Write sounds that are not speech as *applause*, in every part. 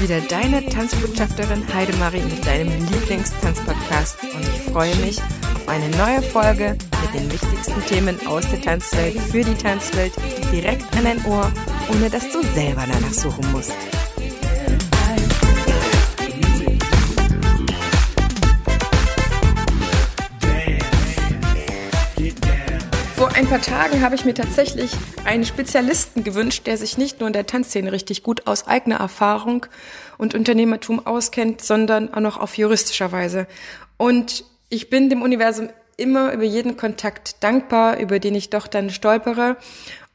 wieder deine Tanzbotschafterin Heidemarie mit deinem Lieblingstanzpodcast und ich freue mich auf eine neue Folge mit den wichtigsten Themen aus der Tanzwelt für die Tanzwelt direkt an dein Ohr, ohne dass du selber danach suchen musst. Vor ein paar Tagen habe ich mir tatsächlich einen Spezialisten gewünscht, der sich nicht nur in der Tanzszene richtig gut aus eigener Erfahrung und Unternehmertum auskennt, sondern auch noch auf juristischer Weise. Und ich bin dem Universum immer über jeden Kontakt dankbar, über den ich doch dann stolpere.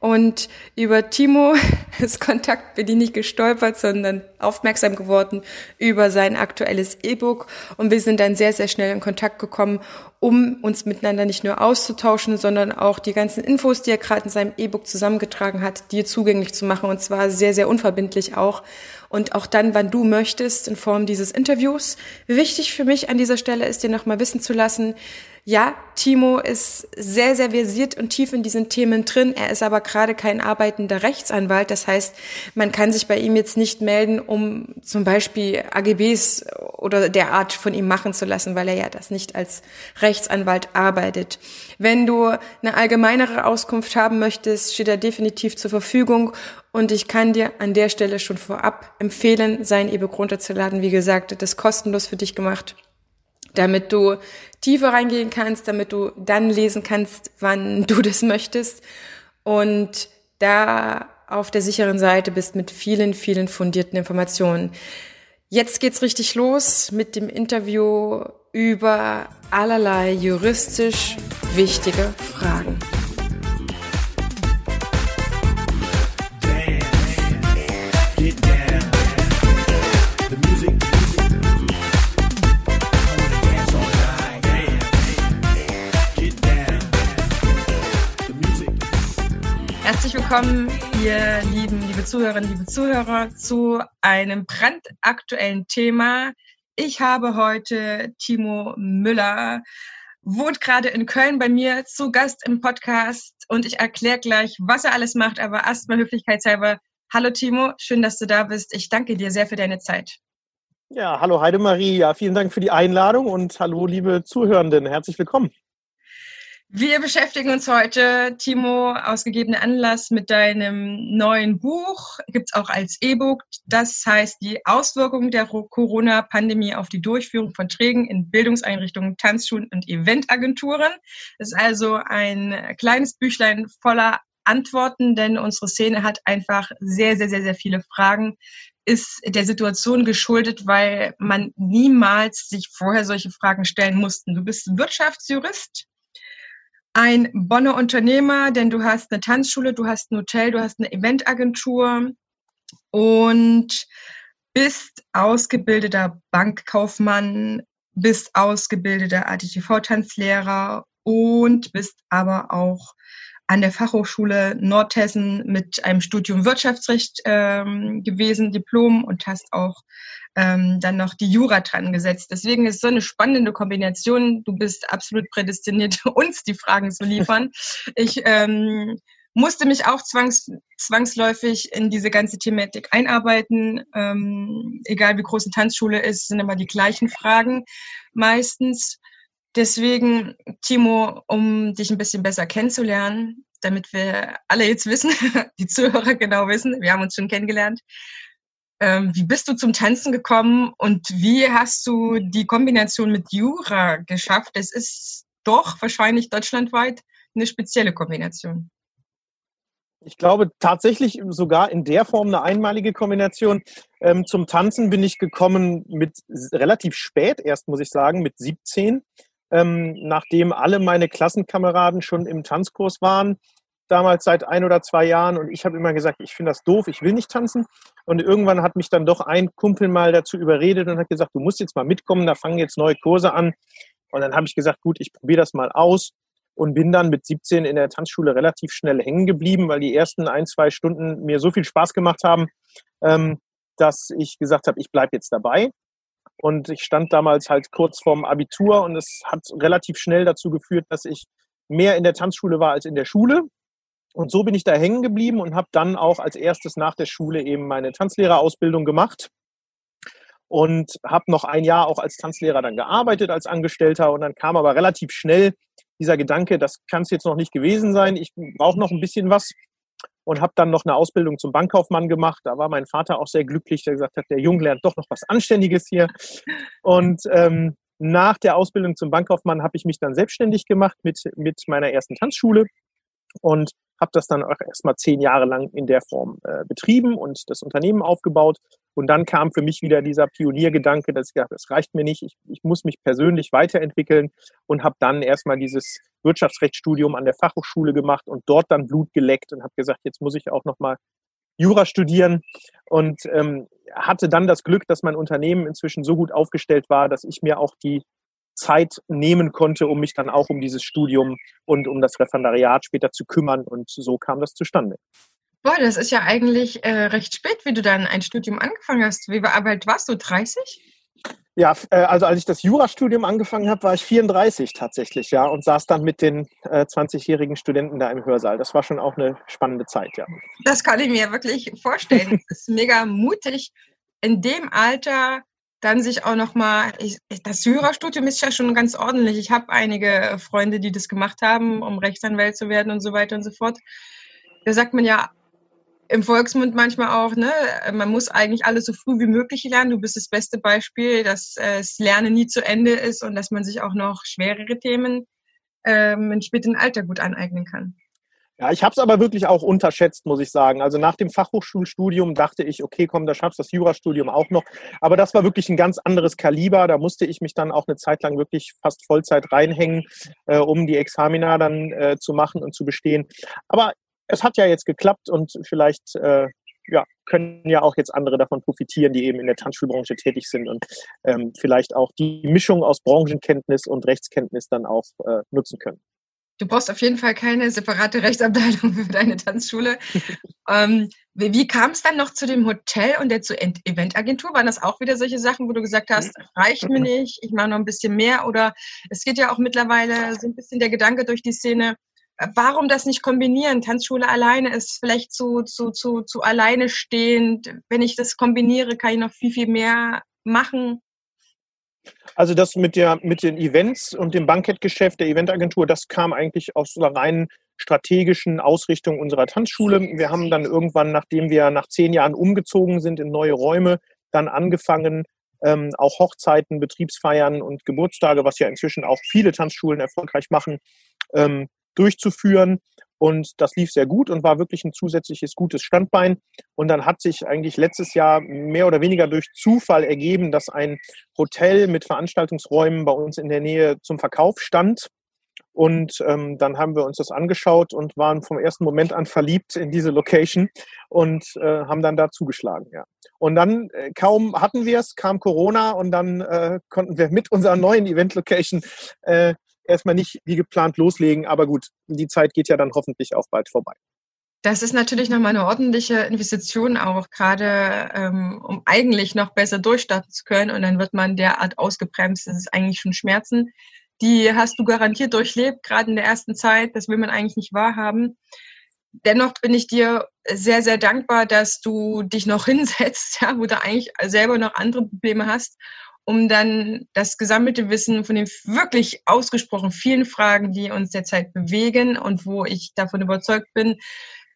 Und über Timo *laughs* ist Kontakt bin ich nicht gestolpert, sondern aufmerksam geworden über sein aktuelles E-Book. Und wir sind dann sehr, sehr schnell in Kontakt gekommen, um uns miteinander nicht nur auszutauschen, sondern auch die ganzen Infos, die er gerade in seinem E-Book zusammengetragen hat, dir zugänglich zu machen. Und zwar sehr, sehr unverbindlich auch. Und auch dann, wann du möchtest, in Form dieses Interviews. Wichtig für mich an dieser Stelle ist dir nochmal wissen zu lassen, ja, Timo ist sehr, sehr versiert und tief in diesen Themen drin. Er ist aber gerade kein arbeitender Rechtsanwalt. Das heißt, man kann sich bei ihm jetzt nicht melden, um zum Beispiel AGBs oder der Art von ihm machen zu lassen, weil er ja das nicht als Rechtsanwalt arbeitet. Wenn du eine allgemeinere Auskunft haben möchtest, steht er definitiv zur Verfügung. Und ich kann dir an der Stelle schon vorab empfehlen, sein E-Book runterzuladen. Wie gesagt, das ist kostenlos für dich gemacht damit du tiefer reingehen kannst, damit du dann lesen kannst, wann *laughs* du das möchtest und da auf der sicheren Seite bist mit vielen, vielen fundierten Informationen. Jetzt geht's richtig los mit dem Interview über allerlei juristisch wichtige Fragen. Willkommen, ihr lieben, liebe Zuhörerinnen, liebe Zuhörer, zu einem brandaktuellen Thema. Ich habe heute Timo Müller, wohnt gerade in Köln bei mir zu Gast im Podcast und ich erkläre gleich, was er alles macht, aber erstmal höflichkeitshalber. Hallo Timo, schön, dass du da bist. Ich danke dir sehr für deine Zeit. Ja, hallo Heidemarie, ja, vielen Dank für die Einladung und hallo liebe Zuhörenden, herzlich willkommen. Wir beschäftigen uns heute, Timo, aus gegebenem Anlass mit deinem neuen Buch. Gibt es auch als E-Book. Das heißt, die Auswirkungen der Corona-Pandemie auf die Durchführung von Trägen in Bildungseinrichtungen, Tanzschulen und Eventagenturen. Das ist also ein kleines Büchlein voller Antworten, denn unsere Szene hat einfach sehr, sehr, sehr, sehr viele Fragen, ist der Situation geschuldet, weil man niemals sich vorher solche Fragen stellen mussten. Du bist Wirtschaftsjurist ein Bonner Unternehmer, denn du hast eine Tanzschule, du hast ein Hotel, du hast eine Eventagentur und bist ausgebildeter Bankkaufmann, bist ausgebildeter ADTV-Tanzlehrer und bist aber auch an der Fachhochschule Nordhessen mit einem Studium Wirtschaftsrecht ähm, gewesen, Diplom und hast auch ähm, dann noch die Jura dran gesetzt. Deswegen ist so eine spannende Kombination. Du bist absolut prädestiniert, *laughs* uns die Fragen zu liefern. Ich ähm, musste mich auch zwangs, zwangsläufig in diese ganze Thematik einarbeiten. Ähm, egal wie groß eine Tanzschule ist, sind immer die gleichen Fragen meistens. Deswegen, Timo, um dich ein bisschen besser kennenzulernen, damit wir alle jetzt wissen, *laughs* die Zuhörer genau wissen, wir haben uns schon kennengelernt, ähm, wie bist du zum Tanzen gekommen und wie hast du die Kombination mit Jura geschafft? Es ist doch wahrscheinlich deutschlandweit eine spezielle Kombination. Ich glaube tatsächlich sogar in der Form eine einmalige Kombination. Ähm, zum Tanzen bin ich gekommen mit relativ spät erst, muss ich sagen, mit 17. Ähm, nachdem alle meine Klassenkameraden schon im Tanzkurs waren, damals seit ein oder zwei Jahren und ich habe immer gesagt, ich finde das doof, ich will nicht tanzen. Und irgendwann hat mich dann doch ein Kumpel mal dazu überredet und hat gesagt, du musst jetzt mal mitkommen, da fangen jetzt neue Kurse an. Und dann habe ich gesagt, gut, ich probiere das mal aus und bin dann mit 17 in der Tanzschule relativ schnell hängen geblieben, weil die ersten ein, zwei Stunden mir so viel Spaß gemacht haben, ähm, dass ich gesagt habe, ich bleibe jetzt dabei. Und ich stand damals halt kurz vorm Abitur und es hat relativ schnell dazu geführt, dass ich mehr in der Tanzschule war als in der Schule. Und so bin ich da hängen geblieben und habe dann auch als erstes nach der Schule eben meine Tanzlehrerausbildung gemacht und habe noch ein Jahr auch als Tanzlehrer dann gearbeitet als Angestellter. Und dann kam aber relativ schnell dieser Gedanke, das kann es jetzt noch nicht gewesen sein, ich brauche noch ein bisschen was und habe dann noch eine Ausbildung zum Bankkaufmann gemacht. Da war mein Vater auch sehr glücklich, der gesagt hat, der Junge lernt doch noch was Anständiges hier. Und ähm, nach der Ausbildung zum Bankkaufmann habe ich mich dann selbstständig gemacht mit, mit meiner ersten Tanzschule und habe das dann auch erstmal zehn Jahre lang in der Form äh, betrieben und das Unternehmen aufgebaut. Und dann kam für mich wieder dieser Pioniergedanke, dass ich dachte, das reicht mir nicht, ich, ich muss mich persönlich weiterentwickeln und habe dann erstmal dieses Wirtschaftsrechtsstudium an der Fachhochschule gemacht und dort dann Blut geleckt und habe gesagt, jetzt muss ich auch nochmal Jura studieren und ähm, hatte dann das Glück, dass mein Unternehmen inzwischen so gut aufgestellt war, dass ich mir auch die Zeit nehmen konnte, um mich dann auch um dieses Studium und um das Referendariat später zu kümmern. Und so kam das zustande. Boah, das ist ja eigentlich äh, recht spät, wie du dann ein Studium angefangen hast. Wie alt warst du? 30? Ja, äh, also als ich das Jurastudium angefangen habe, war ich 34 tatsächlich, ja, und saß dann mit den äh, 20-jährigen Studenten da im Hörsaal. Das war schon auch eine spannende Zeit, ja. Das kann ich mir wirklich vorstellen. *laughs* Das ist mega mutig, in dem Alter dann sich auch nochmal, das Jurastudium ist ja schon ganz ordentlich. Ich habe einige Freunde, die das gemacht haben, um Rechtsanwalt zu werden und so weiter und so fort. Da sagt man ja im Volksmund manchmal auch, ne, man muss eigentlich alles so früh wie möglich lernen. Du bist das beste Beispiel, dass äh, das Lernen nie zu Ende ist und dass man sich auch noch schwerere Themen ähm, im späteren Alter gut aneignen kann. Ja, ich habe es aber wirklich auch unterschätzt, muss ich sagen. Also nach dem Fachhochschulstudium dachte ich, okay, komm, da schaffst du das Jurastudium auch noch. Aber das war wirklich ein ganz anderes Kaliber. Da musste ich mich dann auch eine Zeit lang wirklich fast Vollzeit reinhängen, äh, um die Examina dann äh, zu machen und zu bestehen. Aber es hat ja jetzt geklappt und vielleicht äh, ja, können ja auch jetzt andere davon profitieren, die eben in der Tanzschulbranche tätig sind und ähm, vielleicht auch die Mischung aus Branchenkenntnis und Rechtskenntnis dann auch äh, nutzen können. Du brauchst auf jeden Fall keine separate Rechtsabteilung *laughs* für deine Tanzschule. ähm, wie, wie kam es dann noch zu dem Hotel und der zur Eventagentur? Waren das auch wieder solche Sachen, wo du gesagt hast, reicht mir nicht, ich mache noch ein bisschen mehr? Oder es geht ja auch mittlerweile so ein bisschen der Gedanke durch die Szene, warum das nicht kombinieren? Tanzschule alleine ist vielleicht zu, zu, zu, zu alleine stehend. Wenn ich das kombiniere, kann ich noch viel, viel mehr machen. Also das mit, der, mit den Events und dem Bankettgeschäft der Eventagentur, das kam eigentlich aus einer reinen strategischen Ausrichtung unserer Tanzschule. Wir haben dann irgendwann, nachdem wir nach zehn Jahren umgezogen sind in neue Räume, dann angefangen, ähm, auch Hochzeiten, Betriebsfeiern und Geburtstage, was ja inzwischen auch viele Tanzschulen erfolgreich machen, ähm, durchzuführen. Und das lief sehr gut und war wirklich ein zusätzliches gutes Standbein. Und dann hat sich eigentlich letztes Jahr mehr oder weniger durch Zufall ergeben, dass ein Hotel mit Veranstaltungsräumen bei uns in der Nähe zum Verkauf stand. Und ähm, dann haben wir uns das angeschaut und waren vom ersten Moment an verliebt in diese Location und äh, haben dann da zugeschlagen. Ja. Und dann äh, kaum hatten wir es, kam Corona und dann äh, konnten wir mit unserer neuen Event-Location äh, erstmal nicht wie geplant loslegen. Aber gut, die Zeit geht ja dann hoffentlich auch bald vorbei. Das ist natürlich nochmal eine ordentliche Investition auch, gerade ähm, um eigentlich noch besser durchstarten zu können. Und dann wird man derart ausgebremst, das ist eigentlich schon Schmerzen. Die hast du garantiert durchlebt, gerade in der ersten Zeit. Das will man eigentlich nicht wahrhaben. Dennoch bin ich dir sehr, sehr dankbar, dass du dich noch *laughs* hinsetzt, ja, wo du eigentlich selber noch andere Probleme hast um dann das gesammelte Wissen von den wirklich ausgesprochen vielen Fragen, die uns derzeit bewegen und wo ich davon überzeugt bin,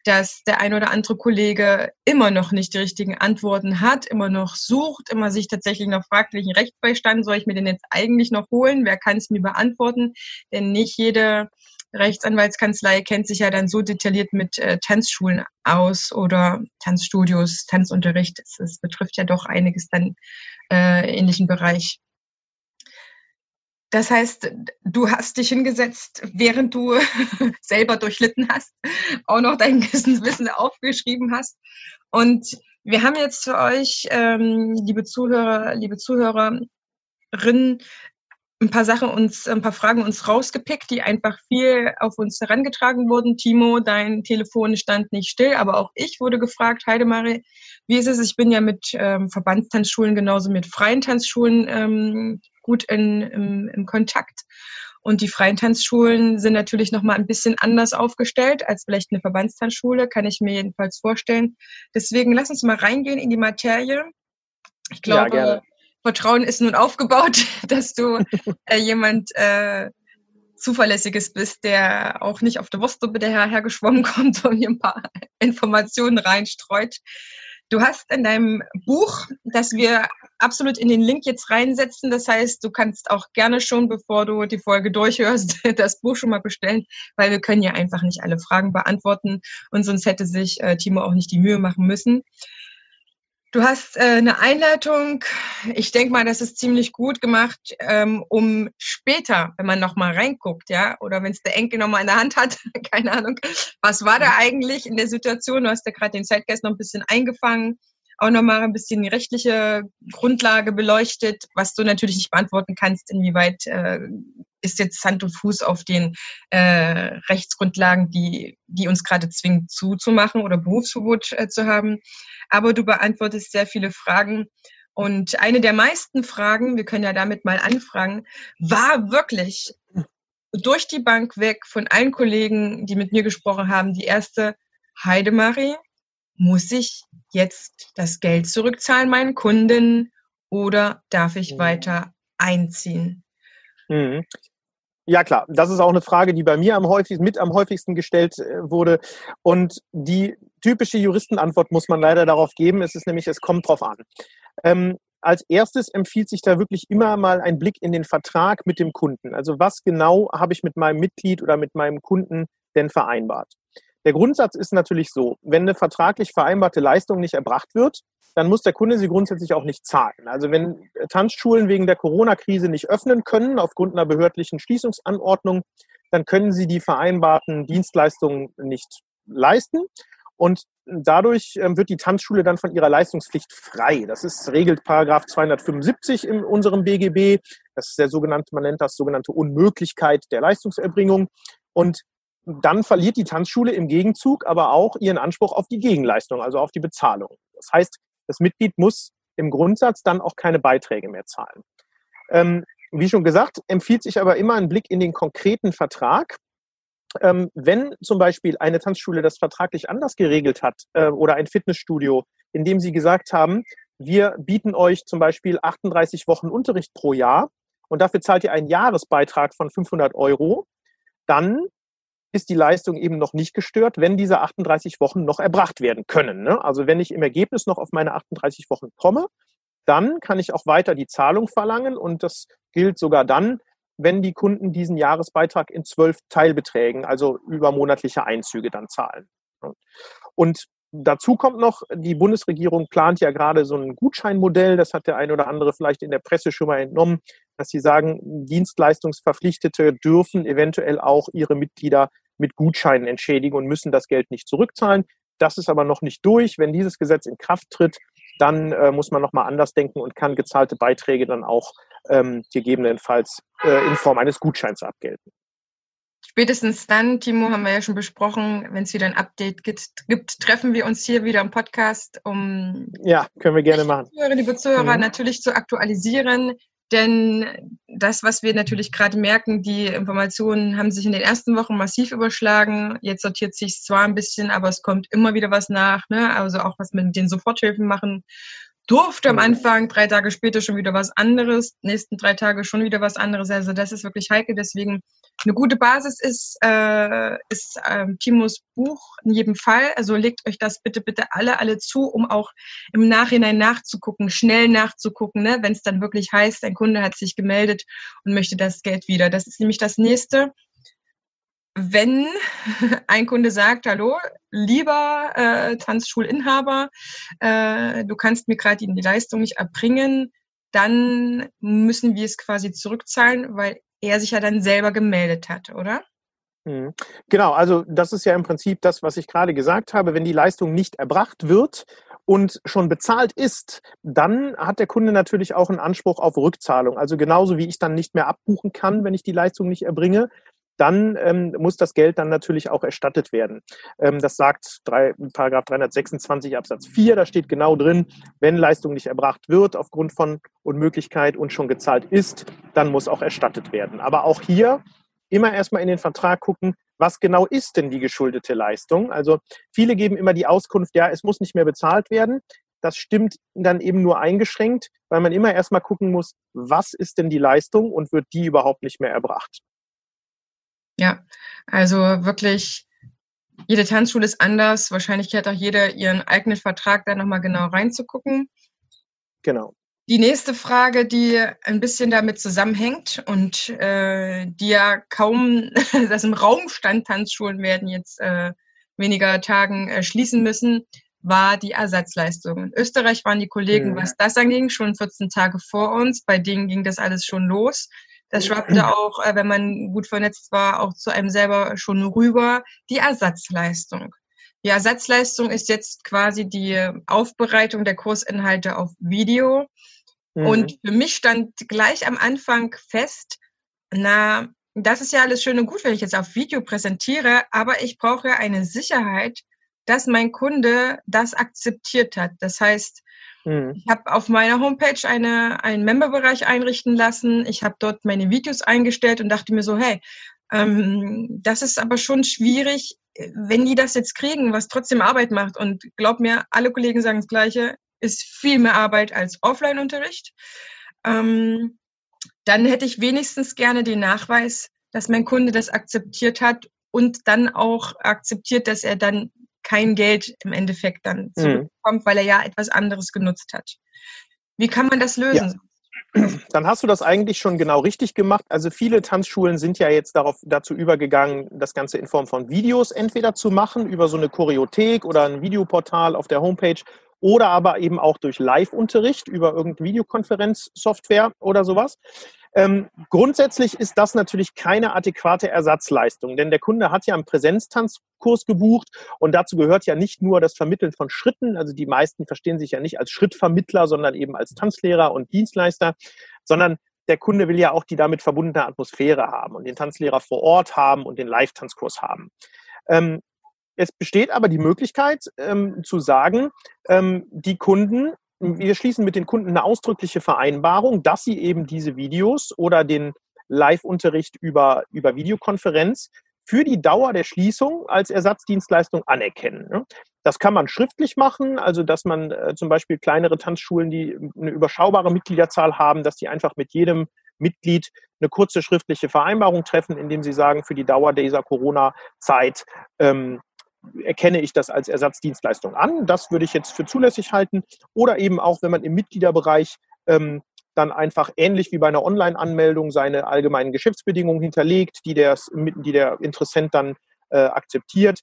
dass der ein oder andere Kollege immer noch nicht die richtigen Antworten hat, immer noch sucht, immer sich tatsächlich noch fragt, welchen Rechtsbeistand soll ich mir denn jetzt eigentlich noch holen? Wer kann es mir beantworten? Denn nicht jede Rechtsanwaltskanzlei kennt sich ja dann so detailliert mit äh, Tanzschulen aus oder Tanzstudios, Tanzunterricht. Es betrifft ja doch einiges dann äh, ähnlichen Bereich. Das heißt, du hast dich hingesetzt, während du *laughs* selber durchlitten hast, auch noch dein Wissen aufgeschrieben hast. Und wir haben jetzt für euch, ähm, liebe Zuhörer, liebe Zuhörerinnen, ein paar Sachen uns, ein paar Fragen uns rausgepickt, die einfach viel auf uns herangetragen wurden. Timo, dein Telefon stand nicht still, aber auch ich wurde gefragt, Heidemarie, wie ist es? Ich bin ja mit ähm, Verbandstanzschulen genauso mit freien Tanzschulen ähm, gut in, im, im Kontakt. Und die freien Tanzschulen sind natürlich nochmal ein bisschen anders aufgestellt als vielleicht eine Verbandstanzschule, kann ich mir jedenfalls vorstellen. Deswegen lass uns mal reingehen in die Materie. Ich glaube, ja, Vertrauen ist nun aufgebaut, *laughs* dass du äh, jemand äh, Zuverlässiges bist, der auch nicht auf der Wurstsuppe dahergeschwommen *laughs* kommt und hier ein paar Informationen reinstreut. Du hast in deinem Buch, das wir absolut in den Link jetzt reinsetzen, das heißt, du kannst auch gerne schon, bevor du die Folge durchhörst, *laughs* das Buch schon mal bestellen, weil wir können ja einfach nicht alle Fragen beantworten und sonst hätte sich äh, Timo auch nicht die Mühe machen müssen. Du hast äh, eine Einleitung. Ich denke mal, das ist ziemlich gut gemacht, ähm, um später, wenn man noch mal reinguckt, ja, oder wenn es der Enkel noch mal in der Hand hat, *laughs* keine Ahnung, was war da eigentlich in der Situation? Du hast ja gerade den Zeitgeist noch ein bisschen eingefangen, auch noch mal ein bisschen die rechtliche Grundlage beleuchtet, was du natürlich nicht beantworten kannst, inwieweit äh, ist jetzt Hand und Fuß auf den äh, Rechtsgrundlagen, die, die uns gerade zwingen zuzumachen oder Berufsverbot äh, zu haben aber du beantwortest sehr viele Fragen. Und eine der meisten Fragen, wir können ja damit mal anfragen, war wirklich durch die Bank weg von allen Kollegen, die mit mir gesprochen haben, die erste, Heidemarie, muss ich jetzt das Geld zurückzahlen meinen Kunden oder darf ich mhm. weiter einziehen? Mhm. Ja klar, das ist auch eine Frage, die bei mir am häufigsten, mit am häufigsten gestellt äh, wurde. Und die typische Juristenantwort muss man leider darauf geben. Es ist nämlich, es kommt drauf an. Ähm, als erstes empfiehlt sich da wirklich immer mal ein Blick in den Vertrag mit dem Kunden. Also was genau habe ich mit meinem Mitglied oder mit meinem Kunden denn vereinbart? Der Grundsatz ist natürlich so, wenn eine vertraglich vereinbarte Leistung nicht erbracht wird, dann muss der Kunde sie grundsätzlich auch nicht zahlen. Also wenn Tanzschulen wegen der Corona-Krise nicht öffnen können aufgrund einer behördlichen Schließungsanordnung, dann können sie die vereinbarten Dienstleistungen nicht leisten. Und dadurch ähm, wird die Tanzschule dann von ihrer Leistungspflicht frei. Das ist regelt Paragraph 275 in unserem BGB. Das ist der sogenannte, man nennt das sogenannte Unmöglichkeit der Leistungserbringung. Und dann verliert die Tanzschule im Gegenzug aber auch ihren Anspruch auf die Gegenleistung, also auf die Bezahlung. Das heißt, das Mitglied muss im Grundsatz dann auch keine Beiträge mehr zahlen. Ähm, wie schon gesagt, empfiehlt sich aber immer ein Blick in den konkreten Vertrag. Ähm, wenn zum Beispiel eine Tanzschule das vertraglich anders geregelt hat äh, oder ein Fitnessstudio, in dem sie gesagt haben, wir bieten euch zum Beispiel 38 Wochen Unterricht pro Jahr und dafür zahlt ihr einen Jahresbeitrag von 500 Euro, dann ist die Leistung eben noch nicht gestört, wenn diese 38 Wochen noch erbracht werden können. Ne? Also wenn ich im Ergebnis noch auf meine 38 Wochen komme, dann kann ich auch weiter die Zahlung verlangen und das gilt sogar dann, wenn die Kunden diesen Jahresbeitrag in zwölf Teilbeträgen, also über monatliche Einzüge dann zahlen. Und dazu kommt noch, die Bundesregierung plant ja gerade so ein Gutscheinmodell, das hat der eine oder andere vielleicht in der Presse schon mal entnommen, dass sie sagen, Dienstleistungsverpflichtete dürfen eventuell auch ihre Mitglieder mit Gutscheinen entschädigen und müssen das Geld nicht zurückzahlen. Das ist aber noch nicht durch. Wenn dieses Gesetz in Kraft tritt, dann äh, muss man nochmal anders denken und kann gezahlte Beiträge dann auch ähm, gegebenenfalls äh, in Form eines Gutscheins abgelten. Spätestens dann, Timo, haben wir ja schon besprochen, wenn es wieder ein Update gibt, gibt, treffen wir uns hier wieder im Podcast, um ja, können wir gerne machen. Zuhörer, liebe Zuhörer, mhm. natürlich zu aktualisieren. Denn das, was wir natürlich gerade merken, die Informationen haben sich in den ersten Wochen massiv überschlagen. Jetzt sortiert sich zwar ein bisschen, aber es kommt immer wieder was nach. Ne? Also auch was mit den Soforthilfen machen durfte am mhm. Anfang, drei Tage später schon wieder was anderes, nächsten drei Tage schon wieder was anderes. Also das ist wirklich heikel. Deswegen eine gute Basis ist, äh, ist ähm, Timos Buch in jedem Fall. Also legt euch das bitte, bitte alle, alle zu, um auch im Nachhinein nachzugucken, schnell nachzugucken, ne? wenn es dann wirklich heißt, ein Kunde hat sich gemeldet und möchte das Geld wieder. Das ist nämlich das nächste wenn *laughs* ein Kunde sagt, hallo, lieber äh, Tanzschulinhaber, äh, du kannst mir gerade die Leistung nicht erbringen, dann müssen wir es quasi zurückzahlen, weil er sich ja dann selber gemeldet hat, oder? Mhm. Genau, also das ist ja im Prinzip das, was ich gerade gesagt habe. Wenn die Leistung nicht erbracht wird und schon bezahlt ist, dann hat der Kunde natürlich auch einen Anspruch auf Rückzahlung. Also genauso wie ich dann nicht mehr abbuchen kann, wenn ich die Leistung nicht erbringe, dann ähm, muss das Geld dann natürlich auch erstattet werden. Ähm, das sagt drei, Paragraph 326 Absatz 4, da steht genau drin, wenn Leistung nicht erbracht wird aufgrund von Unmöglichkeit und schon gezahlt ist, dann muss auch erstattet werden. Aber auch hier immer erstmal in den Vertrag gucken, was genau ist denn die geschuldete Leistung? Also viele geben immer die Auskunft, ja, es muss nicht mehr bezahlt werden. das stimmt dann eben nur eingeschränkt, weil man immer erstmal gucken muss, was ist denn die Leistung und wird die überhaupt nicht mehr erbracht. Ja, also wirklich, jede Tanzschule ist anders. Wahrscheinlich hat auch jeder ihren eigenen Vertrag da nochmal genau reinzugucken. Genau. Die nächste Frage, die ein bisschen damit zusammenhängt und äh, die ja kaum, *laughs* das im Raum stand, Tanzschulen werden jetzt äh, weniger Tagen äh, schließen müssen, war die Ersatzleistung. In Österreich waren die Kollegen, mhm. was das anging, schon 14 Tage vor uns. Bei denen ging das alles schon los. Das schwappte auch, äh, wenn man gut vernetzt war, auch zu einem selber schon rüber. Die Ersatzleistung. Die Ersatzleistung ist jetzt quasi die Aufbereitung der Kursinhalte auf Video. Mhm. Und für mich stand gleich am Anfang fest, na, das ist ja alles schön und gut, wenn ich jetzt auf Video präsentiere, aber ich brauche eine Sicherheit, dass mein Kunde das akzeptiert hat. Das heißt, mhm. ich habe auf meiner Homepage eine, einen Memberbereich einrichten lassen. Ich habe dort meine Videos eingestellt und dachte mir so, hey, ähm, das ist aber schon schwierig, wenn die das jetzt kriegen, was trotzdem Arbeit macht. Und glaub mir, alle Kollegen sagen das Gleiche, ist viel mehr Arbeit als Offline-Unterricht. Ähm, dann hätte ich wenigstens gerne den Nachweis, dass mein Kunde das akzeptiert hat und dann auch akzeptiert, dass er dann kein Geld im Endeffekt dann zurückbekommt, mhm. weil er ja etwas anderes genutzt hat. Wie kann man das lösen? Ja *clears throat* dann hast du das eigentlich schon genau richtig gemacht. Also viele Tanzschulen sind ja jetzt darauf, dazu übergegangen, das Ganze in Form von Videos entweder zu machen, über so eine Choreothek oder ein Videoportal auf der Homepage oder aber eben auch durch Live-Unterricht über irgendeine Videokonferenzsoftware oder sowas. Ähm, grundsätzlich ist das natürlich keine adäquate Ersatzleistung, denn der Kunde hat ja einen Präsenztanzkurs gebucht und dazu gehört ja nicht nur das Vermitteln von Schritten, also die meisten verstehen sich ja nicht als Schrittvermittler, sondern eben als Tanzlehrer und Dienstleister, sondern der Kunde will ja auch die damit verbundene Atmosphäre haben und den Tanzlehrer vor Ort haben und den Live-Tanzkurs haben. Ähm, es besteht aber die Möglichkeit ähm, zu sagen, ähm, die Kunden wir schließen mit den Kunden eine ausdrückliche Vereinbarung, dass sie eben diese Videos oder den Live-Unterricht über, über Videokonferenz für die Dauer der Schließung als Ersatzdienstleistung anerkennen. Ne? Das kann man schriftlich machen, also dass man äh, zum Beispiel kleinere Tanzschulen, die eine überschaubare Mitgliederzahl haben, dass die einfach mit jedem Mitglied eine kurze schriftliche Vereinbarung treffen, indem sie sagen, für die Dauer dieser Corona-Zeit ähm, erkenne ich das als Ersatzdienstleistung an. Das würde ich jetzt für zulässig halten. Oder eben auch, wenn man im Mitgliederbereich ähm, dann einfach ähnlich wie bei einer Online-Anmeldung seine allgemeinen Geschäftsbedingungen hinterlegt, die der, die der Interessent dann äh, akzeptiert.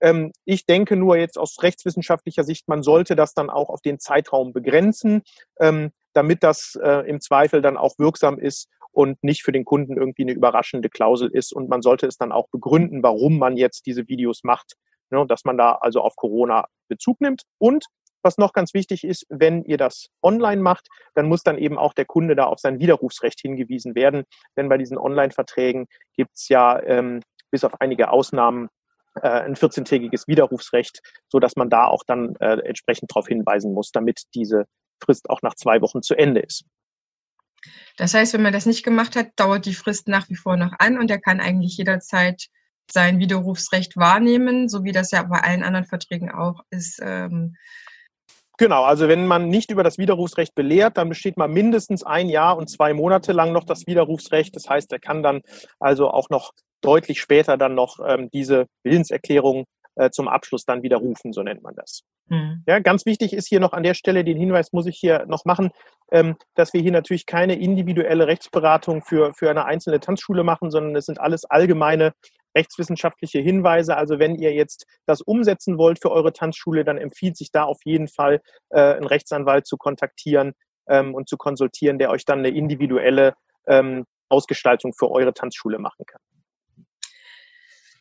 Ähm, ich denke nur jetzt aus rechtswissenschaftlicher Sicht, man sollte das dann auch auf den Zeitraum begrenzen, ähm, damit das äh, im Zweifel dann auch wirksam ist und nicht für den Kunden irgendwie eine überraschende Klausel ist. Und man sollte es dann auch begründen, warum man jetzt diese Videos macht ne, dass man da also auf Corona Bezug nimmt. Und was noch ganz wichtig ist, wenn ihr das online macht, dann muss dann eben auch der Kunde da auf sein Widerrufsrecht hingewiesen werden. Denn bei diesen Online-Verträgen gibt es ja ähm, bis auf einige Ausnahmen äh, ein 14-tägiges Widerrufsrecht, so dass man da auch dann äh, entsprechend darauf hinweisen muss, damit diese Frist auch nach zwei Wochen zu Ende ist. Das heißt, wenn man das nicht gemacht hat, dauert die Frist nach wie vor noch an und er kann eigentlich jederzeit sein Widerrufsrecht wahrnehmen, so wie das ja bei allen anderen Verträgen auch ist. Ähm Genau, also wenn man nicht über das Widerrufsrecht belehrt, dann besteht man mindestens ein Jahr und zwei Monate lang noch das Widerrufsrecht. Das heißt, er kann dann also auch noch deutlich später dann noch ähm, diese Willenserklärung äh, zum Abschluss dann widerrufen, so nennt man das. Mhm. Ja, ganz wichtig ist hier noch an der Stelle, den Hinweis muss ich hier noch machen, ähm, dass wir hier natürlich keine individuelle Rechtsberatung für, für eine einzelne Tanzschule machen, sondern es sind alles allgemeine rechtswissenschaftliche Hinweise. Also wenn ihr jetzt das umsetzen wollt für eure Tanzschule, dann empfiehlt sich da auf jeden Fall äh, einen Rechtsanwalt zu kontaktieren ähm, und zu konsultieren, der euch dann eine individuelle ähm, Ausgestaltung für eure Tanzschule machen kann.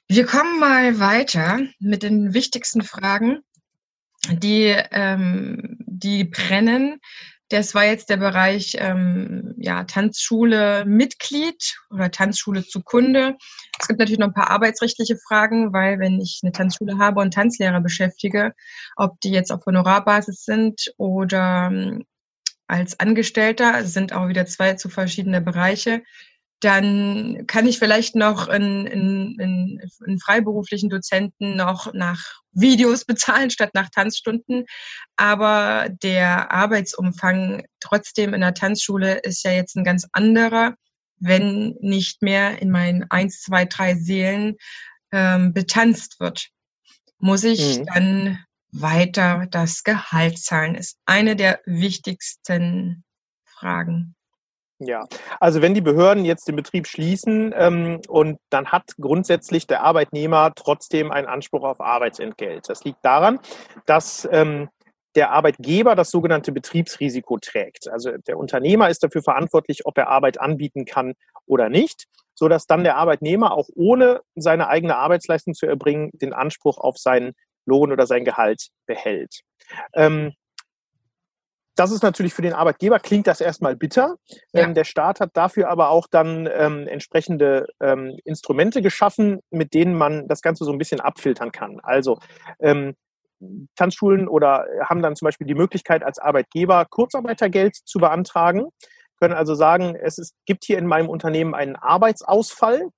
Wir kommen mal weiter mit den wichtigsten Fragen, die, ähm, die brennen. Das war jetzt der Bereich ähm, ja, Tanzschule Mitglied oder Tanzschule zu Kunde. Es gibt natürlich noch ein paar arbeitsrechtliche Fragen, weil wenn ich eine Tanzschule habe und Tanzlehrer beschäftige, ob die jetzt auf Honorarbasis sind oder ähm, als Angestellter, sind auch wieder zwei zu verschiedene Bereiche. Dann kann ich vielleicht noch einen, einen, einen freiberuflichen Dozenten noch nach Videos *laughs* bezahlen statt nach Tanzstunden. Aber der Arbeitsumfang trotzdem in der Tanzschule ist ja jetzt ein ganz anderer, wenn nicht mehr in meinen eins, zwei, drei Seelen ähm, betanzt wird. Muss ich mhm. dann weiter das Gehalt zahlen? Ist eine der wichtigsten Fragen. Ja, also wenn die Behörden jetzt den Betrieb schließen ähm, und dann hat grundsätzlich der Arbeitnehmer trotzdem einen Anspruch auf Arbeitsentgelt. Das liegt daran, dass ähm, der Arbeitgeber das sogenannte Betriebsrisiko trägt. Also der Unternehmer ist dafür verantwortlich, ob er Arbeit anbieten kann oder nicht, so dass dann der Arbeitnehmer auch ohne seine eigene Arbeitsleistung zu erbringen den Anspruch auf seinen Lohn oder sein Gehalt behält. Ähm, das ist natürlich für den Arbeitgeber, klingt das erstmal bitter. Ja. Ähm, der Staat hat dafür aber auch dann ähm, entsprechende ähm, Instrumente geschaffen, mit denen man das Ganze so ein bisschen abfiltern kann. Also ähm, Tanzschulen oder haben dann zum Beispiel die Möglichkeit, als Arbeitgeber Kurzarbeitergeld zu beantragen, können also sagen, es ist, gibt hier in meinem Unternehmen einen Arbeitsausfall.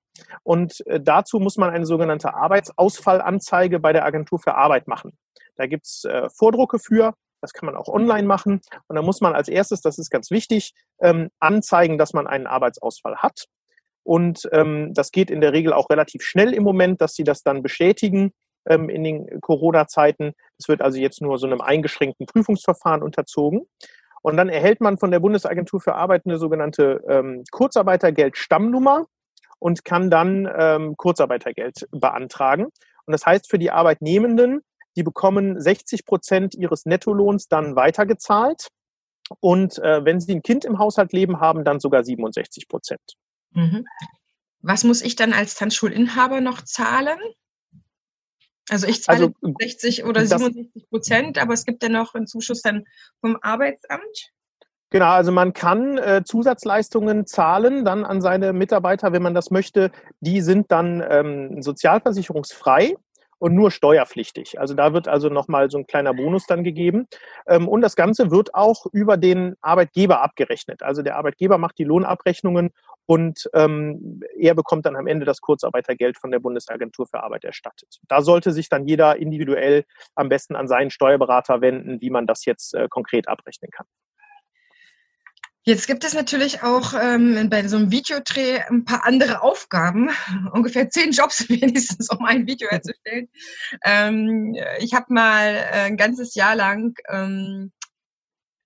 Und äh, dazu muss man eine sogenannte Arbeitsausfallanzeige bei der Agentur für Arbeit machen. Da gibt es äh, Vordrucke für, das kann man auch online machen. Und dann muss man als erstes, das ist ganz wichtig, ähm, anzeigen, dass man einen Arbeitsausfall hat. Und ähm, das geht in der Regel auch relativ schnell im Moment, dass sie das dann bestätigen ähm, in den Corona-Zeiten. Es wird also jetzt nur so einem eingeschränkten Prüfungsverfahren unterzogen. Und dann erhält man von der Bundesagentur für Arbeit eine sogenannte ähm, Kurzarbeitergeld-Stammnummer und kann dann ähm, Kurzarbeitergeld beantragen. Und das heißt für die Arbeitnehmenden, die bekommen 60 Prozent ihres Nettolohns dann weitergezahlt. Und äh, wenn sie ein Kind im Haushalt leben haben, dann sogar 67 Prozent. Mhm. Was muss ich dann als Tanzschulinhaber noch zahlen? Also ich zahle also, 60 oder 67 Prozent, aber es gibt ja noch einen Zuschuss dann vom Arbeitsamt. Genau, also man kann äh, Zusatzleistungen zahlen dann an seine Mitarbeiter, wenn man das möchte. Die sind dann ähm, sozialversicherungsfrei und nur steuerpflichtig. Also da wird also nochmal so ein kleiner Bonus dann gegeben. Ähm, und das Ganze wird auch über den Arbeitgeber abgerechnet. Also der Arbeitgeber macht die Lohnabrechnungen und ähm, er bekommt dann am Ende das Kurzarbeitergeld von der Bundesagentur für Arbeit erstattet. Da sollte sich dann jeder individuell am besten an seinen Steuerberater wenden, wie man das jetzt äh, konkret abrechnen kann. Jetzt gibt es natürlich auch ähm, bei so einem Videodreh ein paar andere Aufgaben, *laughs* ungefähr zehn Jobs *laughs* wenigstens, um ein Video herzustellen. Ähm, ich habe mal äh, ein ganzes Jahr lang ähm,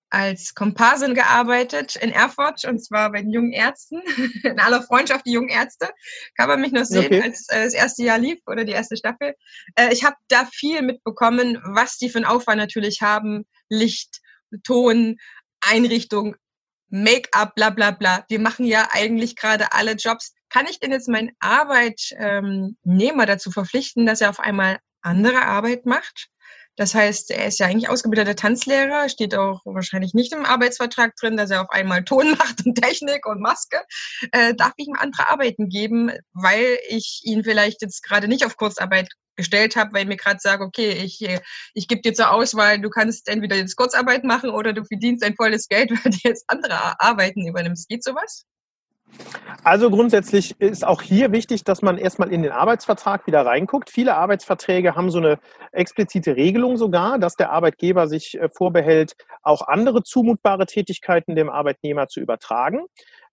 als Komparsin gearbeitet in Erfurt und zwar bei den jungen Ärzten, *laughs* in aller Freundschaft die jungen Ärzte. Kann man mich noch sehen, okay. als äh, das erste Jahr lief oder die erste Staffel. Äh, ich habe da viel mitbekommen, was die für einen Aufwand natürlich haben. Licht, Ton, Einrichtung, Make-up, bla bla bla. Wir machen ja eigentlich gerade alle Jobs. Kann ich denn jetzt meinen Arbeitnehmer dazu verpflichten, dass er auf einmal andere Arbeit macht? Das heißt, er ist ja eigentlich ausgebildeter Tanzlehrer, steht auch wahrscheinlich nicht im Arbeitsvertrag drin, dass er auf einmal Ton *laughs* macht und Technik und Maske. Äh, darf ich ihm andere Arbeiten geben, weil ich ihn vielleicht jetzt gerade nicht auf Kurzarbeit gestellt habe, weil ich mir gerade sage, okay, ich, äh, ich gebe dir zur Auswahl, du kannst entweder jetzt Kurzarbeit machen oder du verdienst ein volles Geld, *laughs* weil du jetzt andere Arbeiten übernimmst. Geht sowas? Also grundsätzlich ist auch hier wichtig, dass man erstmal in den Arbeitsvertrag wieder reinguckt. Viele Arbeitsverträge haben so eine explizite Regelung sogar, dass der Arbeitgeber sich äh, vorbehält, auch andere zumutbare Tätigkeiten dem Arbeitnehmer zu übertragen.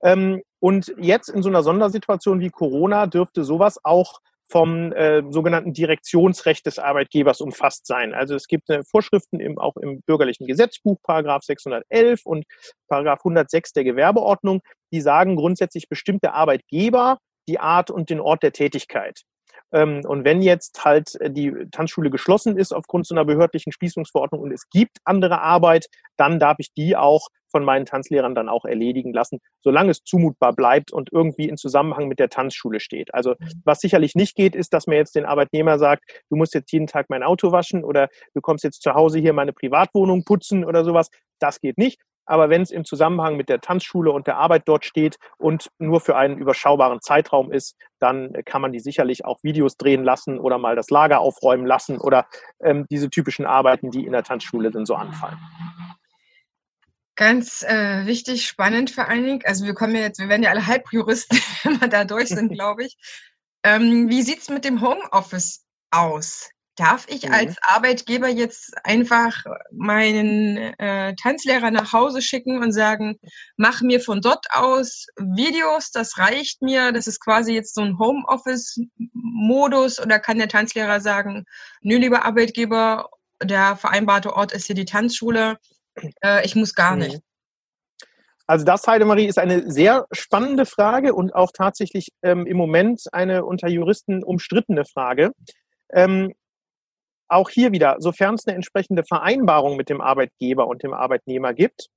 Ähm, und jetzt in so einer Sondersituation wie Corona dürfte sowas auch vom äh, sogenannten Direktionsrecht des Arbeitgebers umfasst sein. Also es gibt äh, Vorschriften im, auch im bürgerlichen Gesetzbuch, Paragraph 611 und Paragraph 106 der Gewerbeordnung, die sagen grundsätzlich bestimmt der Arbeitgeber die Art und den Ort der Tätigkeit. Ähm, und wenn jetzt halt äh, die Tanzschule geschlossen ist aufgrund so einer behördlichen Schließungsverordnung und es gibt andere Arbeit, dann darf ich die auch von meinen Tanzlehrern dann auch erledigen lassen, solange es zumutbar bleibt und irgendwie in Zusammenhang mit der Tanzschule steht. Also mhm. was sicherlich nicht geht, ist, dass mir jetzt den Arbeitnehmer sagt, du musst jetzt jeden Tag mein Auto waschen oder du kommst jetzt zu Hause hier meine Privatwohnung putzen oder sowas. Das geht nicht. Aber wenn es im Zusammenhang mit der Tanzschule und der Arbeit dort steht und nur für einen überschaubaren Zeitraum ist, dann kann man die sicherlich auch Videos drehen lassen oder mal das Lager aufräumen lassen oder ähm, diese typischen Arbeiten, die in der Tanzschule dann so anfallen. Ganz äh, wichtig, spannend vor allen Dingen. Also wir kommen ja jetzt, wir werden ja alle Halbjuristen, *laughs* wenn wir da durch sind, *laughs* glaube ich. Ähm, wie sieht es mit dem Homeoffice aus? Darf ich mhm. als Arbeitgeber jetzt einfach meinen äh, Tanzlehrer nach Hause schicken und sagen, mach mir von dort aus Videos, das reicht mir, das ist quasi jetzt so ein Homeoffice-Modus oder kann der Tanzlehrer sagen, nö, lieber Arbeitgeber, der vereinbarte Ort ist hier die Tanzschule, äh, ich muss gar nicht. Also das, Heidemarie, ist eine sehr spannende Frage und auch tatsächlich ähm, im Moment eine unter Juristen umstrittene Frage. Ähm, auch hier wieder, sofern es eine entsprechende Vereinbarung mit dem Arbeitgeber und dem Arbeitnehmer gibt,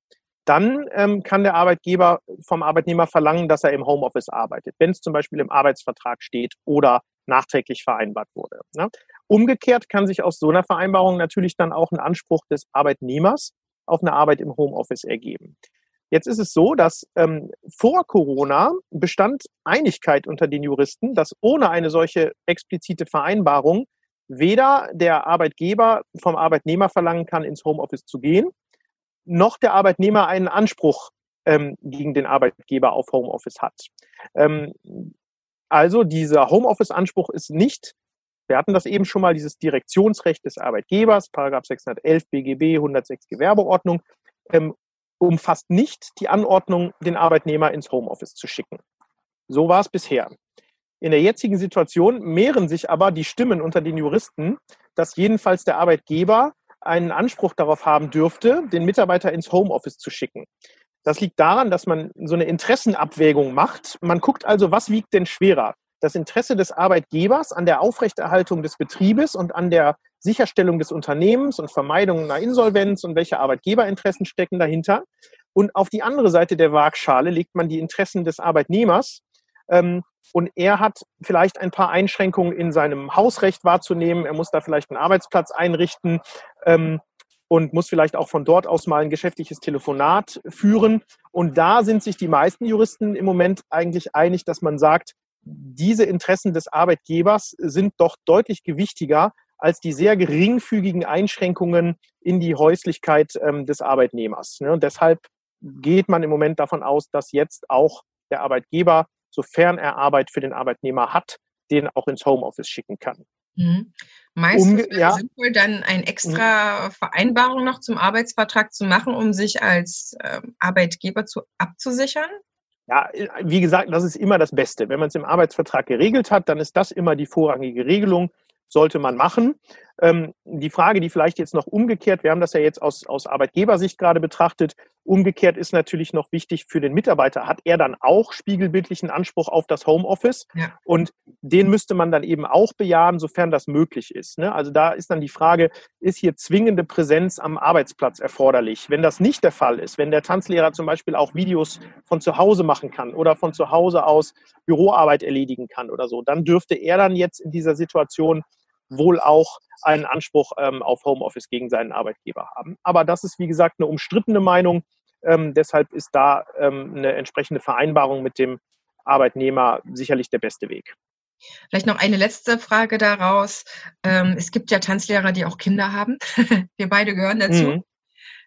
dann ähm, kann der Arbeitgeber vom Arbeitnehmer verlangen, dass er im Homeoffice arbeitet, wenn es zum Beispiel im Arbeitsvertrag steht oder nachträglich vereinbart wurde. Ne? Umgekehrt kann sich aus so einer Vereinbarung natürlich dann auch ein Anspruch des Arbeitnehmers auf eine Arbeit im Homeoffice ergeben. Jetzt ist es so, dass ähm, vor Corona bestand Einigkeit unter den Juristen, dass ohne eine solche explizite Vereinbarung weder der Arbeitgeber vom Arbeitnehmer verlangen kann, ins Homeoffice zu gehen, noch der Arbeitnehmer einen Anspruch ähm, gegen den Arbeitgeber auf Homeoffice hat. Ähm, also dieser Homeoffice-Anspruch ist nicht wir hatten das eben schon mal, dieses Direktionsrecht des Arbeitgebers, Paragraph 611 BGB, 106 Gewerbeordnung, ähm, umfasst nicht die Anordnung, den Arbeitnehmer ins Homeoffice zu schicken. So war es bisher. In der jetzigen Situation mehren sich aber die Stimmen unter den Juristen, dass jedenfalls der Arbeitgeber einen Anspruch darauf haben dürfte, den Mitarbeiter ins Homeoffice zu schicken. Das liegt daran, dass man so eine Interessenabwägung macht. Man guckt also, was wiegt denn schwerer? das Interesse des Arbeitgebers an der Aufrechterhaltung des Betriebes und an der Sicherstellung des Unternehmens und Vermeidung einer Insolvenz und welche Arbeitgeberinteressen stecken dahinter. Und auf die andere Seite der Waagschale legt man die Interessen des Arbeitnehmers. Ähm, und er hat vielleicht ein paar Einschränkungen in seinem Hausrecht wahrzunehmen. Er muss da vielleicht einen Arbeitsplatz einrichten ähm, und muss vielleicht auch von dort aus mal ein geschäftliches Telefonat führen. Und da sind sich die meisten Juristen im Moment eigentlich einig, dass man sagt, diese Interessen des Arbeitgebers sind doch deutlich gewichtiger als die sehr geringfügigen Einschränkungen in die Häuslichkeit ähm, des Arbeitnehmers. Ne? Und deshalb geht man im Moment davon aus, dass jetzt auch der Arbeitgeber, sofern er Arbeit für den Arbeitnehmer hat, den auch ins Homeoffice schicken kann. Mhm. Meistens Umge ja. sinnvoll, dann eine extra Vereinbarung noch zum Arbeitsvertrag zu machen, um sich als äh, Arbeitgeber zu abzusichern? Ja, wie gesagt, das ist immer das Beste. Wenn man es im Arbeitsvertrag geregelt hat, dann ist das immer die vorrangige Regelung, sollte man machen. Ähm, die Frage, die vielleicht jetzt noch umgekehrt, wir haben das ja jetzt aus, aus Arbeitgebersicht gerade betrachtet, umgekehrt ist natürlich noch wichtig für den Mitarbeiter. Hat er dann auch spiegelbildlichen Anspruch auf das Homeoffice? Ja. Und den müsste man dann eben auch bejahen, sofern das möglich ist. Ne? Also da ist dann die Frage, ist hier zwingende Präsenz am Arbeitsplatz erforderlich? Wenn das nicht der Fall ist, wenn der Tanzlehrer zum Beispiel auch Videos von zu Hause machen kann oder von zu Hause aus Büroarbeit erledigen kann oder so, dann dürfte er dann jetzt in dieser Situation wohl auch einen Anspruch ähm, auf Homeoffice gegen seinen Arbeitgeber haben. Aber das ist, wie gesagt, eine umstrittene Meinung. Ähm, deshalb ist da ähm, eine entsprechende Vereinbarung mit dem Arbeitnehmer sicherlich der beste Weg. Vielleicht noch eine letzte Frage daraus. Ähm, es gibt ja Tanzlehrer, die auch Kinder haben. *laughs* Wir beide gehören dazu. Mhm.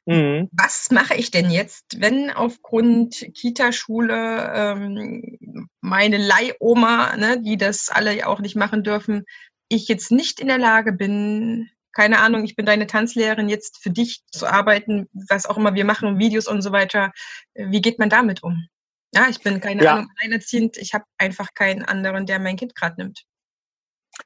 Mhm. Was mache ich denn jetzt, wenn aufgrund Kita-Schule ähm, meine Leihoma, ne, die das alle auch nicht machen dürfen, ich jetzt nicht in der Lage bin, keine Ahnung, ich bin deine Tanzlehrerin, jetzt für dich zu arbeiten, was auch immer wir machen, Videos und so weiter. Wie geht man damit um? Ja, ich bin keine ja. Ahnung, alleinerziehend. Ich habe einfach keinen anderen, der mein Kind gerade nimmt.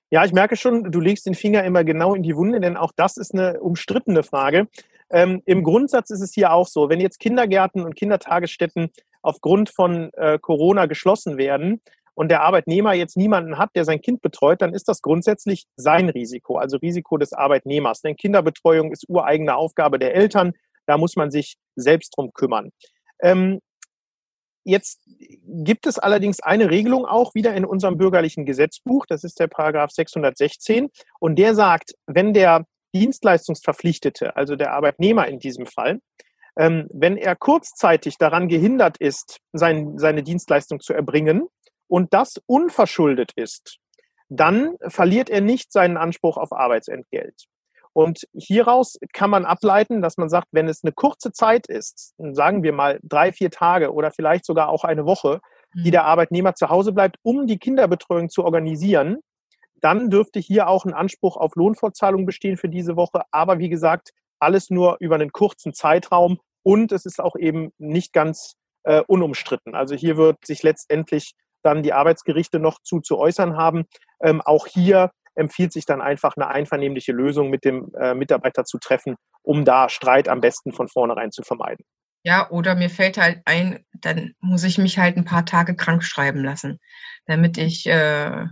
Ja, ich merke schon, du legst den Finger immer genau in die Wunde, denn auch das ist eine umstrittene Frage. Ähm, Im Grundsatz ist es hier auch so, wenn jetzt Kindergärten und Kindertagesstätten aufgrund von äh, Corona geschlossen werden, und der Arbeitnehmer jetzt niemanden hat, der sein Kind betreut, dann ist das grundsätzlich sein Risiko, also Risiko des Arbeitnehmers. Denn Kinderbetreuung ist ureigene Aufgabe der Eltern, da muss man sich selbst drum kümmern. Ähm, Jetzt gibt es allerdings eine Regelung auch wieder in unserem bürgerlichen Gesetzbuch, das ist der Paragraph 616, und der sagt, wenn der Dienstleistungsverpflichtete, also der Arbeitnehmer in diesem Fall, ähm, wenn er kurzzeitig daran gehindert ist, sein, seine Dienstleistung zu erbringen, und das unverschuldet ist, dann verliert er nicht seinen Anspruch auf Arbeitsentgelt. Und hieraus kann man ableiten, dass man sagt, wenn es eine kurze Zeit ist, sagen wir mal drei, vier Tage oder vielleicht sogar auch eine Woche, die mhm. der Arbeitnehmer zu Hause bleibt, um die Kinderbetreuung zu organisieren, dann dürfte hier auch ein Anspruch auf Lohnfortzahlung bestehen für diese Woche. Aber wie gesagt, alles nur über einen kurzen Zeitraum und es ist auch eben nicht ganz äh, unumstritten. Also hier wird sich letztendlich dann die Arbeitsgerichte noch zu, zu äußern haben. Ähm, auch hier empfiehlt sich dann einfach eine einvernehmliche Lösung mit dem äh, Mitarbeiter zu treffen, um da Streit am besten von vornherein zu vermeiden. Ja, oder mir fällt halt ein, dann muss ich mich halt ein paar Tage krank schreiben lassen, damit ich äh,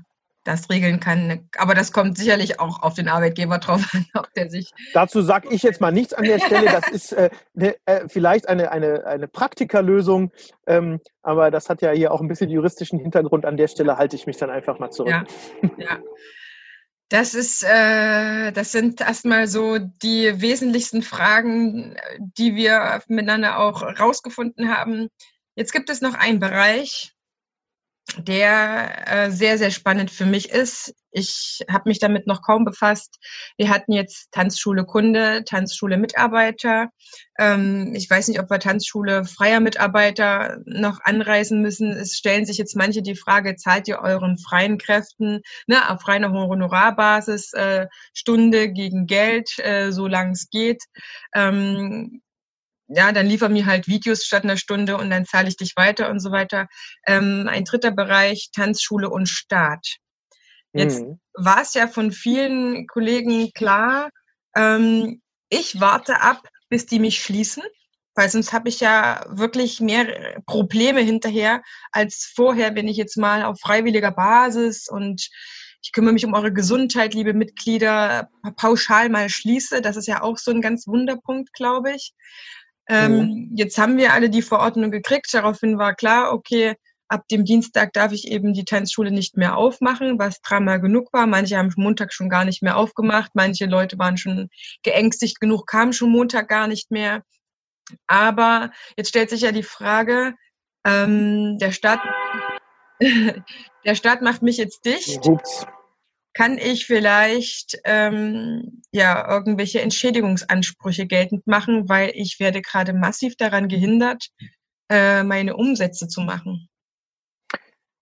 das regeln kann. Aber das kommt sicherlich auch auf den Arbeitgeber drauf an, *laughs* ob der sich. Dazu sage ich jetzt mal nichts an der Stelle. Das ist äh, ne, äh, vielleicht eine, eine, eine Praktikerlösung, ähm, aber das hat ja hier auch ein bisschen juristischen Hintergrund. An der Stelle halte ich mich dann einfach mal zurück. Ja, ja. Das ist, äh, das sind erstmal so die wesentlichsten Fragen, die wir miteinander auch rausgefunden haben. Jetzt gibt es noch einen Bereich, der äh, sehr, sehr spannend für mich ist. Ich habe mich damit noch kaum befasst. Wir hatten jetzt Tanzschule Kunde, Tanzschule Mitarbeiter. Ähm, ich weiß nicht, ob wir Tanzschule freier Mitarbeiter noch anreisen müssen. Es stellen sich jetzt manche die Frage, zahlt ihr euren freien Kräften ne, auf reiner Honorarbasis äh, Stunde gegen Geld, äh, solange es geht. Ähm, ja, dann liefer mir halt Videos statt einer Stunde und dann zahle ich dich weiter und so weiter. Ähm, ein dritter Bereich, Tanzschule und Staat. Jetzt mhm. war es ja von vielen Kollegen klar, ähm, ich warte ab, bis die mich schließen, weil sonst habe ich ja wirklich mehr Probleme hinterher als vorher, wenn ich jetzt mal auf freiwilliger Basis und ich kümmere mich um eure Gesundheit, liebe Mitglieder, pauschal mal schließe. Das ist ja auch so ein ganz Wunderpunkt, glaube ich. Ähm. Jetzt haben wir alle die Verordnung gekriegt. Daraufhin war klar, okay, ab dem Dienstag darf ich eben die Tanzschule nicht mehr aufmachen, was dreimal genug war. Manche haben Montag schon gar nicht mehr aufgemacht. Manche Leute waren schon geängstigt genug, kamen schon Montag gar nicht mehr. Aber jetzt stellt sich ja die Frage, ähm, der Staat, *laughs* der Staat macht mich jetzt dicht. Ups kann ich vielleicht ähm, ja irgendwelche Entschädigungsansprüche geltend machen, weil ich werde gerade massiv daran gehindert, äh, meine Umsätze zu machen.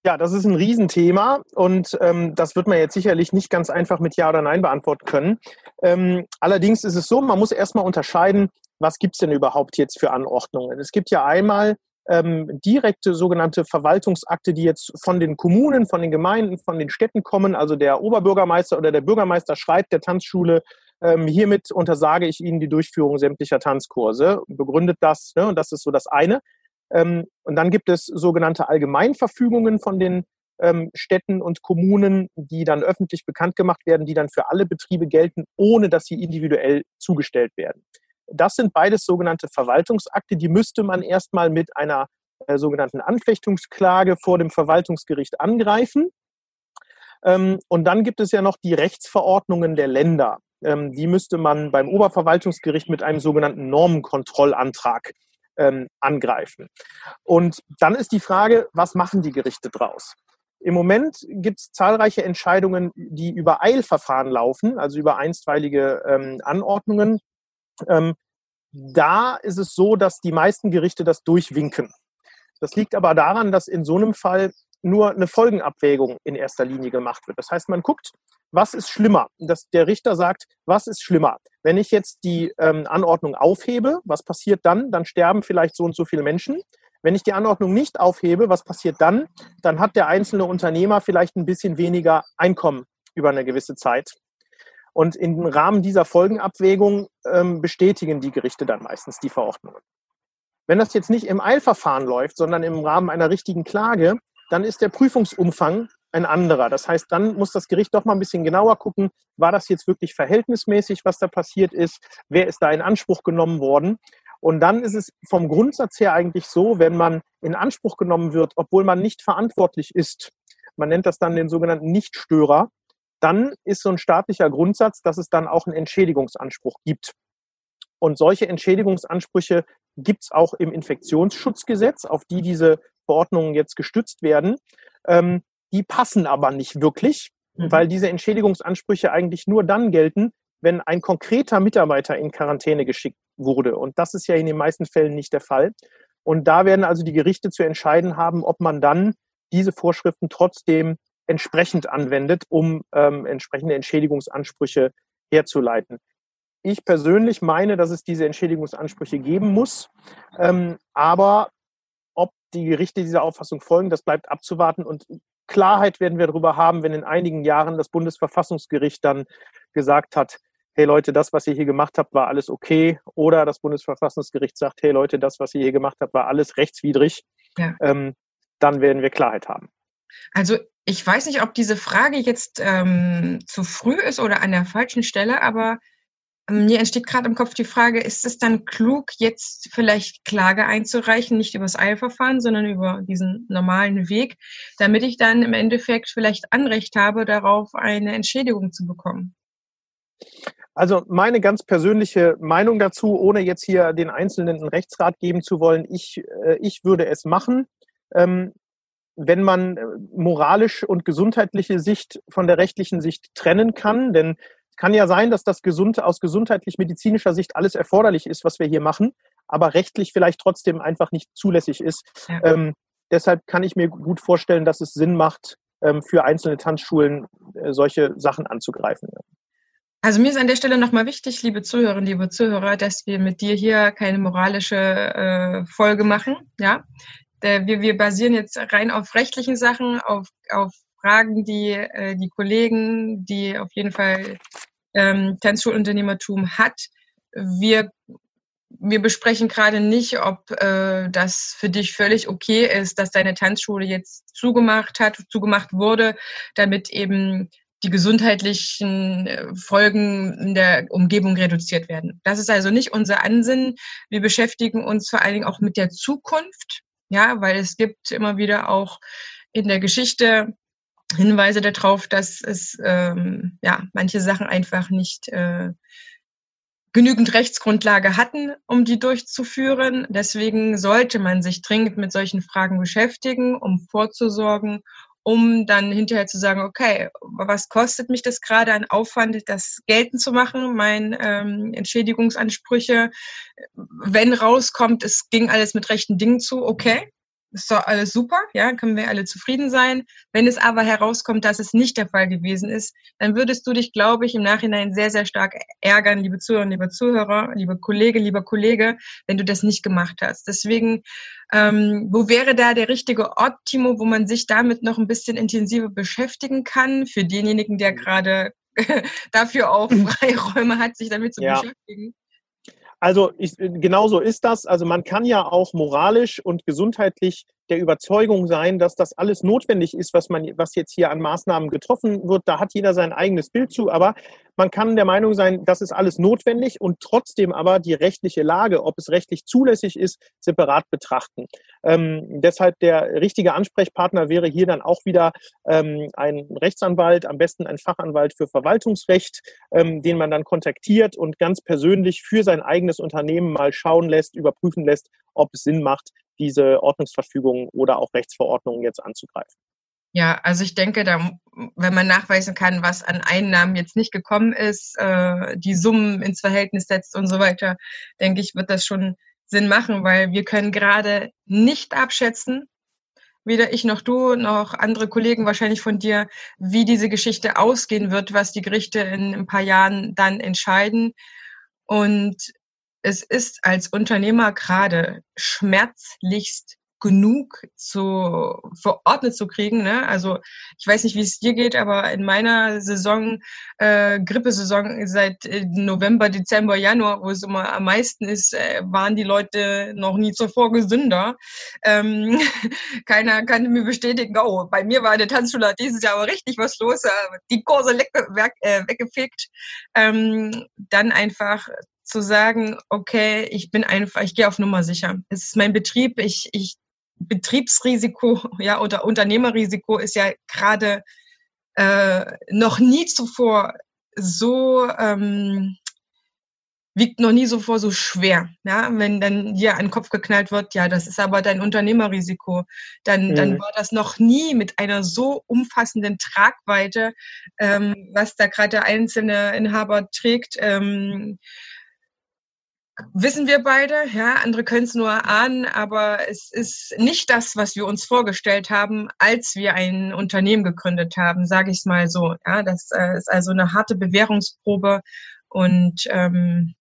Ja, das ist ein Riesenthema und ähm, das wird man jetzt sicherlich nicht ganz einfach mit Ja oder Nein beantworten können. Ähm, allerdings ist es so, man muss erstmal unterscheiden, was gibt es denn überhaupt jetzt für Anordnungen. Es gibt ja einmal ähm, direkte sogenannte Verwaltungsakte, die jetzt von den Kommunen, von den Gemeinden, von den Städten kommen. Also der Oberbürgermeister oder der Bürgermeister schreibt der Tanzschule, ähm, hiermit untersage ich Ihnen die Durchführung sämtlicher Tanzkurse, begründet das. Ne, und das ist so das eine. Ähm, und dann gibt es sogenannte Allgemeinverfügungen von den ähm, Städten und Kommunen, die dann öffentlich bekannt gemacht werden, die dann für alle Betriebe gelten, ohne dass sie individuell zugestellt werden. Das sind beides sogenannte Verwaltungsakte, die müsste man erstmal mit einer äh, sogenannten Anfechtungsklage vor dem Verwaltungsgericht angreifen. Ähm, und dann gibt es ja noch die Rechtsverordnungen der Länder. Ähm, die müsste man beim Oberverwaltungsgericht mit einem sogenannten Normenkontrollantrag ähm, angreifen. Und dann ist die Frage, was machen die Gerichte draus? Im Moment gibt es zahlreiche Entscheidungen, die über Eilverfahren laufen, also über einstweilige ähm, Anordnungen, ähm, da ist es so, dass die meisten Gerichte das durchwinken. Das liegt aber daran, dass in so einem Fall nur eine Folgenabwägung in erster Linie gemacht wird. Das heißt, man guckt, was ist schlimmer? Dass der Richter sagt, was ist schlimmer? Wenn ich jetzt die ähm, Anordnung aufhebe, was passiert dann? Dann sterben vielleicht so und so viele Menschen. Wenn ich die Anordnung nicht aufhebe, was passiert dann? Dann hat der einzelne Unternehmer vielleicht ein bisschen weniger Einkommen über eine gewisse Zeit. Und im Rahmen dieser Folgenabwägung ähm, bestätigen die Gerichte dann meistens die Verordnungen. Wenn das jetzt nicht im Eilverfahren läuft, sondern im Rahmen einer richtigen Klage, dann ist der Prüfungsumfang ein anderer. Das heißt, dann muss das Gericht doch mal ein bisschen genauer gucken, war das jetzt wirklich verhältnismäßig, was da passiert ist, wer ist da in Anspruch genommen worden. Und dann ist es vom Grundsatz her eigentlich so, wenn man in Anspruch genommen wird, obwohl man nicht verantwortlich ist, man nennt das dann den sogenannten Nichtstörer, dann ist so ein staatlicher Grundsatz, dass es dann auch einen Entschädigungsanspruch gibt. Und solche Entschädigungsansprüche gibt es auch im Infektionsschutzgesetz, auf die diese Verordnungen jetzt gestützt werden. Ähm, die passen aber nicht wirklich, mhm. weil diese Entschädigungsansprüche eigentlich nur dann gelten, wenn ein konkreter Mitarbeiter in Quarantäne geschickt wurde. Und das ist ja in den meisten Fällen nicht der Fall. Und da werden also die Gerichte zu entscheiden haben, ob man dann diese Vorschriften trotzdem entsprechend anwendet, um ähm, entsprechende Entschädigungsansprüche herzuleiten. Ich persönlich meine, dass es diese Entschädigungsansprüche geben muss. Ähm, aber ob die Gerichte dieser Auffassung folgen, das bleibt abzuwarten. Und Klarheit werden wir darüber haben, wenn in einigen Jahren das Bundesverfassungsgericht dann gesagt hat, hey Leute, das, was ihr hier gemacht habt, war alles okay. Oder das Bundesverfassungsgericht sagt, hey Leute, das, was ihr hier gemacht habt, war alles rechtswidrig. Ja. Ähm, dann werden wir Klarheit haben. Also ich weiß nicht, ob diese Frage jetzt ähm, zu früh ist oder an der falschen Stelle, aber ähm, mir entsteht gerade im Kopf die Frage, ist es dann klug, jetzt vielleicht Klage einzureichen, nicht über das Eilverfahren, sondern über diesen normalen Weg, damit ich dann im Endeffekt vielleicht Anrecht habe, darauf eine Entschädigung zu bekommen? Also meine ganz persönliche Meinung dazu, ohne jetzt hier den Einzelnen einen Rechtsrat geben zu wollen, ich, äh, ich würde es machen. Wenn man äh, moralisch und gesundheitliche Sicht von der rechtlichen Sicht trennen kann, denn kann ja sein, dass das gesund, aus gesundheitlich-medizinischer Sicht alles erforderlich ist, was wir hier machen, aber rechtlich vielleicht trotzdem einfach nicht zulässig ist. Ja. Ähm, deshalb kann ich mir gut vorstellen, dass es Sinn macht, ähm, für einzelne Tanzschulen äh, solche Sachen anzugreifen. Also mir ist an der Stelle nochmal wichtig, liebe Zuhörerinnen, liebe Zuhörer, dass wir mit dir hier keine moralische äh, Folge machen. Ja, wir, wir basieren jetzt rein auf rechtlichen Sachen, auf, auf Fragen, die äh, die Kollegen, die auf jeden Fall ähm, Tanzschulunternehmertum hat. Wir, wir besprechen gerade nicht, ob äh, das für dich völlig okay ist, dass deine Tanzschule jetzt zugemacht hat, zugemacht wurde, damit eben die gesundheitlichen äh, Folgen in der Umgebung reduziert werden. Das ist also nicht unser Ansinnen. Wir beschäftigen uns vor allen Dingen auch mit der Zukunft ja, weil es gibt immer wieder auch in der Geschichte Hinweise darauf, dass es ähm, ja manche Sachen einfach nicht äh, genügend Rechtsgrundlage hatten, um die durchzuführen. Deswegen sollte man sich dringend mit solchen Fragen beschäftigen, um vorzusorgen um dann hinterher zu sagen, okay, was kostet mich das gerade an Aufwand, das geltend zu machen, meine ähm, Entschädigungsansprüche, wenn rauskommt, es ging alles mit rechten Dingen zu, okay, ist doch alles super, ja, können wir alle zufrieden sein. Wenn es aber herauskommt, dass es nicht der Fall gewesen ist, dann würdest du dich, glaube ich, im Nachhinein sehr, sehr stark ärgern, liebe Zuhörer, liebe Zuhörer, liebe Kollege, lieber Kollege, wenn du das nicht gemacht hast. Deswegen, ähm, wo wäre da der richtige Ort, Timo, wo man sich damit noch ein bisschen intensiver beschäftigen kann, für denjenigen, der gerade *laughs* dafür auch *laughs* Freiräume hat, sich damit zu ja. beschäftigen? Also ich, genau so ist das. Also man kann ja auch moralisch und gesundheitlich der Überzeugung sein, dass das alles notwendig ist, was man, was jetzt hier an Maßnahmen getroffen wird. Da hat jeder sein eigenes Bild zu, aber man kann der Meinung sein, das ist alles notwendig und trotzdem aber die rechtliche Lage, ob es rechtlich zulässig ist, separat betrachten. Ähm, deshalb der richtige Ansprechpartner wäre hier dann auch wieder ähm, ein Rechtsanwalt, am besten ein Fachanwalt für Verwaltungsrecht, ähm, den man dann kontaktiert und ganz persönlich für sein eigenes Unternehmen mal schauen lässt, überprüfen lässt, ob es Sinn macht, diese Ordnungsverfügungen oder auch Rechtsverordnungen jetzt anzugreifen. Ja, also ich denke, da, wenn man nachweisen kann, was an Einnahmen jetzt nicht gekommen ist, äh, die Summen ins Verhältnis setzt und so weiter, denke ich, wird das schon Sinn machen, weil wir können gerade nicht abschätzen, weder ich noch du noch andere Kollegen wahrscheinlich von dir, wie diese Geschichte ausgehen wird, was die Gerichte in ein paar Jahren dann entscheiden. Und es ist als Unternehmer gerade schmerzlichst genug zu verordnet zu kriegen. Ne? Also ich weiß nicht, wie es dir geht, aber in meiner Saison, äh, Grippesaison seit äh, November, Dezember, Januar, wo es immer am meisten ist, äh, waren die Leute noch nie zuvor gesünder. Ähm, *laughs* keiner kann mir bestätigen, oh, bei mir war der Tanzschule dieses Jahr aber richtig was los, äh, die Kurse weg, äh, weggefegt. Ähm, dann einfach zu sagen, okay, ich bin einfach, ich gehe auf Nummer sicher. Es ist mein Betrieb, ich, ich Betriebsrisiko *laughs* ja oder Unternehmerrisiko ist ja gerade äh, noch nie zuvor so ähm, wiegt noch nie so vor so schwer. Ja, wenn dann dir an den Kopf geknallt wird, ja, das ist aber dein Unternehmerrisiko, dann, mhm. dann war das noch nie mit einer so umfassenden Tragweite, ähm, was da gerade der einzelne Inhaber trägt. Ähm, wissen wir beide, ja, andere können es nur ahnen, aber es ist nicht das, was wir uns vorgestellt haben, als wir ein Unternehmen gegründet haben, sage ich es mal so. Ja, das äh, ist also eine harte Bewährungsprobe und ähm,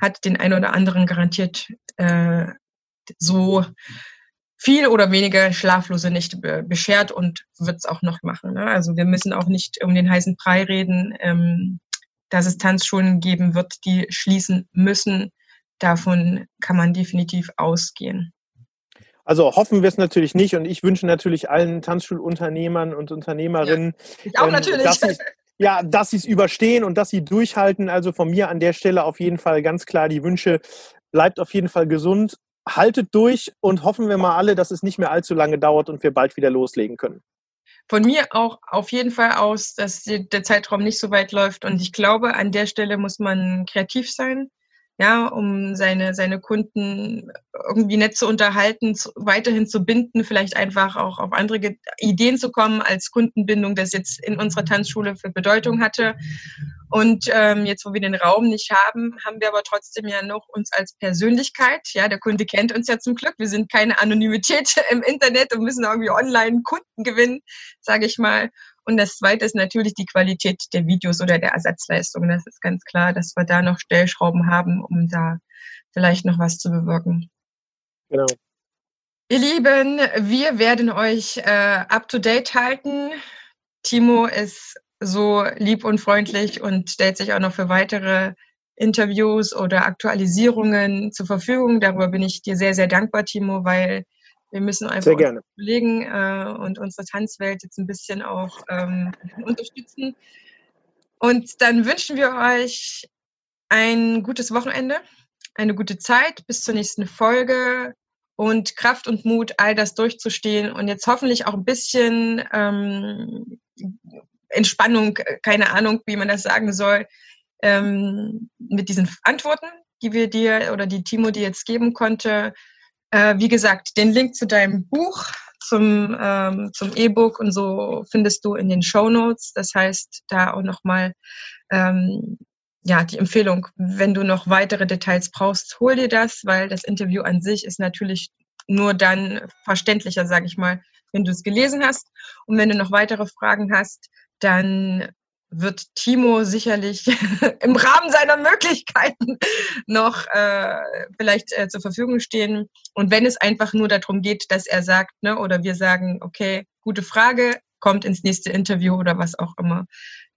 hat den einen oder anderen garantiert äh, so viel oder weniger schlaflose Nächte be beschert und wird es auch noch machen. Ne? Also wir müssen auch nicht um den heißen Brei reden, ähm, dass es Tanzschulen geben wird, die schließen müssen. Davon kann man definitiv ausgehen. Also hoffen wir es natürlich nicht und ich wünsche natürlich allen Tanzschulunternehmern und Unternehmerinnen, ja, ähm, natürlich. Dass, sie, ja, dass sie es überstehen und dass sie durchhalten. Also von mir an der Stelle auf jeden Fall ganz klar die Wünsche. Bleibt auf jeden Fall gesund, haltet durch und hoffen wir mal alle, dass es nicht mehr allzu lange dauert und wir bald wieder loslegen können. Von mir auch auf jeden Fall aus, dass der Zeitraum nicht so weit läuft. Und ich glaube, an der Stelle muss man kreativ sein ja, um seine, seine Kunden irgendwie nett zu unterhalten, zu, weiterhin zu binden, vielleicht einfach auch auf andere Ideen zu kommen, als Kundenbindung das jetzt in unserer Tanzschule für Bedeutung hatte. Und ähm, jetzt, wo wir den Raum nicht haben, haben wir aber trotzdem ja noch uns als Persönlichkeit. Ja, der Kunde kennt uns ja zum Glück. Wir sind keine Anonymität *laughs* im Internet und müssen irgendwie online Kunden gewinnen, sage ich mal. Und das Zweite ist natürlich die Qualität der Videos oder der Ersatzleistung. Das ist ganz klar, dass wir da noch Stellschrauben haben, um da vielleicht noch was zu bewirken. Genau. Ihr Lieben, wir werden euch äh, up-to-date halten. Timo ist so lieb und freundlich und stellt sich auch noch für weitere Interviews oder Aktualisierungen zur Verfügung. Darüber bin ich dir sehr, sehr dankbar, Timo, weil wir müssen einfach unsere Kollegen äh, und unsere Tanzwelt jetzt ein bisschen auch ähm, unterstützen. Und dann wünschen wir euch ein gutes Wochenende, eine gute Zeit bis zur nächsten Folge und Kraft und Mut, all das durchzustehen und jetzt hoffentlich auch ein bisschen ähm, Entspannung, keine Ahnung, wie man das sagen soll, ähm, mit diesen Antworten, die wir dir oder die Timo dir jetzt geben konnte. Äh, wie gesagt, den Link zu deinem Buch, zum, ähm, zum E-Book und so findest du in den Show Notes. Das heißt, da auch nochmal ähm, ja, die Empfehlung, wenn du noch weitere Details brauchst, hol dir das, weil das Interview an sich ist natürlich nur dann verständlicher, sage ich mal, wenn du es gelesen hast. Und wenn du noch weitere Fragen hast, dann wird Timo sicherlich *laughs* im Rahmen seiner Möglichkeiten noch äh, vielleicht äh, zur Verfügung stehen. Und wenn es einfach nur darum geht, dass er sagt, ne, oder wir sagen, okay, gute Frage, kommt ins nächste Interview oder was auch immer.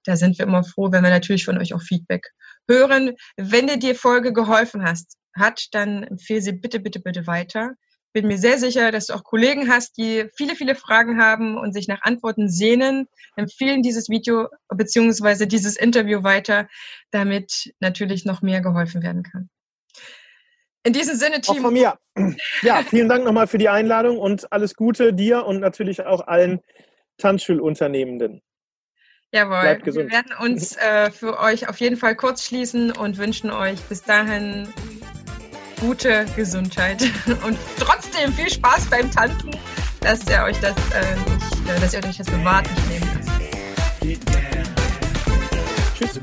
Da sind wir immer froh, wenn wir natürlich von euch auch Feedback hören. Wenn dir die Folge geholfen hast, hat, dann empfehle sie bitte, bitte, bitte weiter bin mir sehr sicher, dass du auch Kollegen hast, die viele, viele Fragen haben und sich nach Antworten sehnen. Empfehlen dieses Video bzw. dieses Interview weiter, damit natürlich noch mehr geholfen werden kann. In diesem Sinne, Team. Auch von mir. Ja, vielen Dank nochmal für die Einladung und alles Gute dir und natürlich auch allen Tanzschulunternehmenden. Jawohl, wir werden uns äh, für euch auf jeden Fall kurz schließen und wünschen euch bis dahin gute Gesundheit *laughs* und trotzdem viel Spaß beim Tanzen, dass ihr euch das äh, nicht, äh, dass ihr euch das bewahrt nicht nehmen lasst. Tschüss.